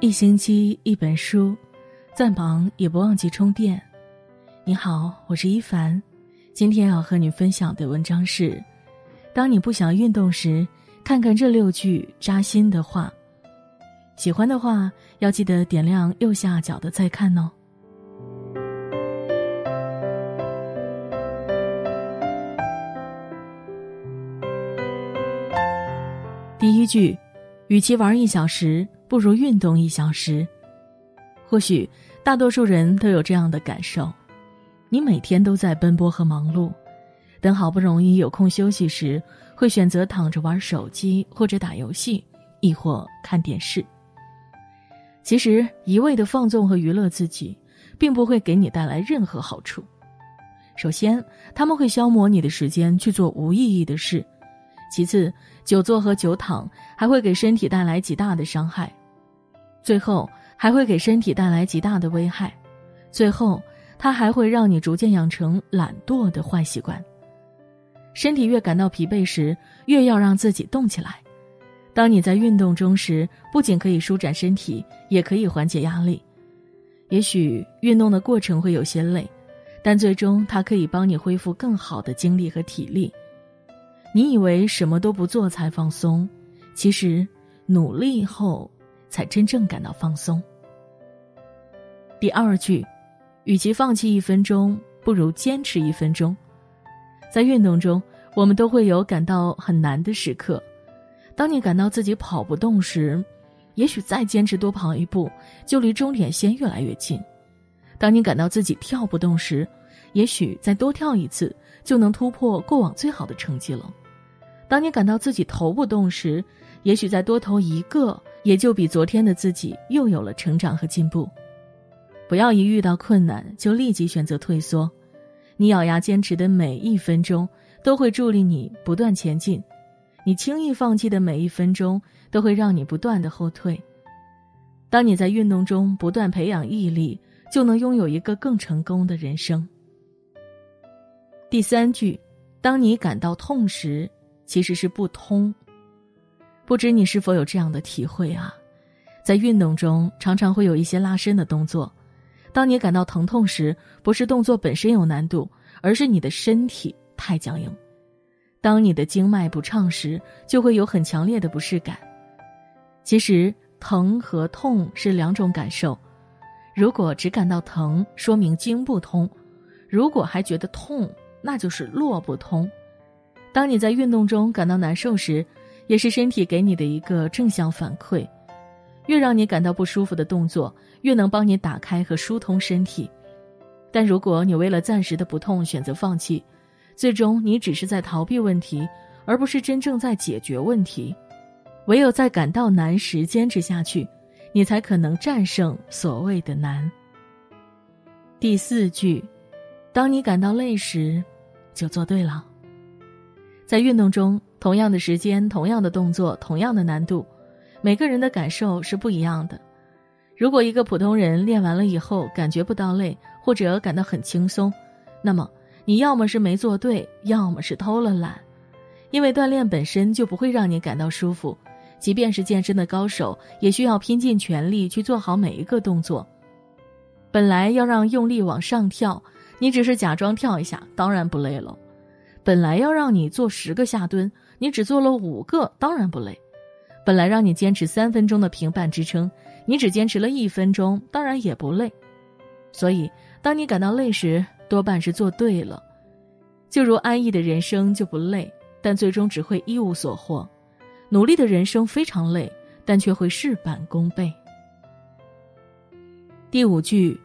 一星期一本书，再忙也不忘记充电。你好，我是一凡，今天要和你分享的文章是：当你不想运动时，看看这六句扎心的话。喜欢的话，要记得点亮右下角的再看哦。第一句，与其玩一小时。不如运动一小时。或许大多数人都有这样的感受：你每天都在奔波和忙碌，等好不容易有空休息时，会选择躺着玩手机或者打游戏，亦或看电视。其实一味的放纵和娱乐自己，并不会给你带来任何好处。首先，他们会消磨你的时间去做无意义的事；其次，久坐和久躺还会给身体带来极大的伤害。最后还会给身体带来极大的危害，最后它还会让你逐渐养成懒惰的坏习惯。身体越感到疲惫时，越要让自己动起来。当你在运动中时，不仅可以舒展身体，也可以缓解压力。也许运动的过程会有些累，但最终它可以帮你恢复更好的精力和体力。你以为什么都不做才放松，其实努力后。才真正感到放松。第二句，与其放弃一分钟，不如坚持一分钟。在运动中，我们都会有感到很难的时刻。当你感到自己跑不动时，也许再坚持多跑一步，就离终点线越来越近。当你感到自己跳不动时，也许再多跳一次，就能突破过往最好的成绩了。当你感到自己投不动时，也许再多投一个。也就比昨天的自己又有了成长和进步。不要一遇到困难就立即选择退缩，你咬牙坚持的每一分钟都会助力你不断前进，你轻易放弃的每一分钟都会让你不断的后退。当你在运动中不断培养毅力，就能拥有一个更成功的人生。第三句，当你感到痛时，其实是不通。不知你是否有这样的体会啊？在运动中，常常会有一些拉伸的动作。当你感到疼痛时，不是动作本身有难度，而是你的身体太僵硬。当你的经脉不畅时，就会有很强烈的不适感。其实，疼和痛是两种感受。如果只感到疼，说明经不通；如果还觉得痛，那就是络不通。当你在运动中感到难受时，也是身体给你的一个正向反馈，越让你感到不舒服的动作，越能帮你打开和疏通身体。但如果你为了暂时的不痛选择放弃，最终你只是在逃避问题，而不是真正在解决问题。唯有在感到难时坚持下去，你才可能战胜所谓的难。第四句，当你感到累时，就做对了。在运动中。同样的时间，同样的动作，同样的难度，每个人的感受是不一样的。如果一个普通人练完了以后感觉不到累，或者感到很轻松，那么你要么是没做对，要么是偷了懒。因为锻炼本身就不会让你感到舒服，即便是健身的高手，也需要拼尽全力去做好每一个动作。本来要让用力往上跳，你只是假装跳一下，当然不累了。本来要让你做十个下蹲。你只做了五个，当然不累。本来让你坚持三分钟的平板支撑，你只坚持了一分钟，当然也不累。所以，当你感到累时，多半是做对了。就如安逸的人生就不累，但最终只会一无所获；努力的人生非常累，但却会事半功倍。第五句，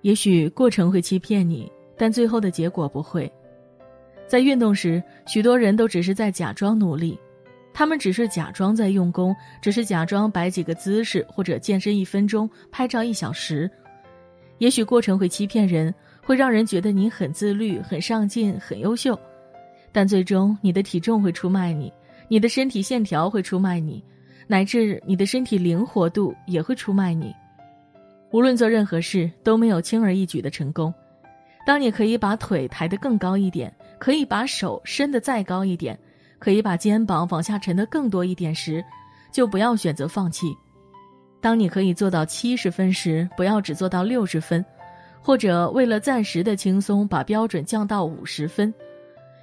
也许过程会欺骗你，但最后的结果不会。在运动时，许多人都只是在假装努力，他们只是假装在用功，只是假装摆几个姿势或者健身一分钟、拍照一小时。也许过程会欺骗人，会让人觉得你很自律、很上进、很优秀，但最终你的体重会出卖你，你的身体线条会出卖你，乃至你的身体灵活度也会出卖你。无论做任何事，都没有轻而易举的成功。当你可以把腿抬得更高一点。可以把手伸得再高一点，可以把肩膀往下沉得更多一点时，就不要选择放弃。当你可以做到七十分时，不要只做到六十分，或者为了暂时的轻松，把标准降到五十分，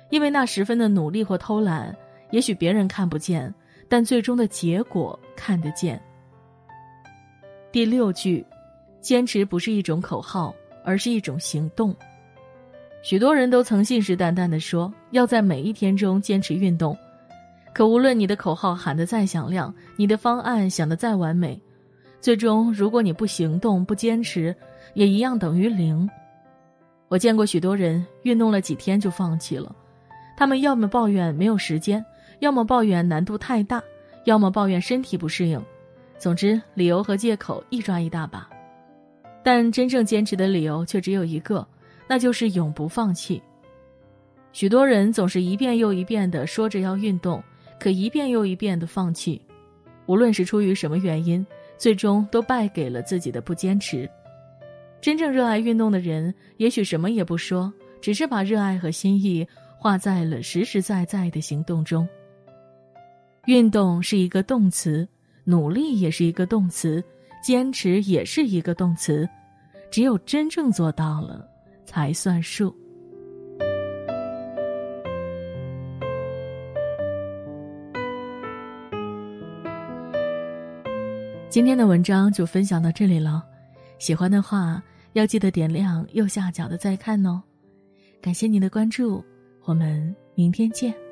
因为那十分的努力或偷懒，也许别人看不见，但最终的结果看得见。第六句，坚持不是一种口号，而是一种行动。许多人都曾信誓旦旦地说要在每一天中坚持运动，可无论你的口号喊得再响亮，你的方案想得再完美。最终，如果你不行动、不坚持，也一样等于零。我见过许多人运动了几天就放弃了，他们要么抱怨没有时间，要么抱怨难度太大，要么抱怨身体不适应。总之，理由和借口一抓一大把。但真正坚持的理由却只有一个，那就是永不放弃。许多人总是一遍又一遍的说着要运动，可一遍又一遍的放弃，无论是出于什么原因。最终都败给了自己的不坚持。真正热爱运动的人，也许什么也不说，只是把热爱和心意化在了实实在在的行动中。运动是一个动词，努力也是一个动词，坚持也是一个动词。只有真正做到了，才算数。今天的文章就分享到这里了，喜欢的话要记得点亮右下角的再看哦。感谢您的关注，我们明天见。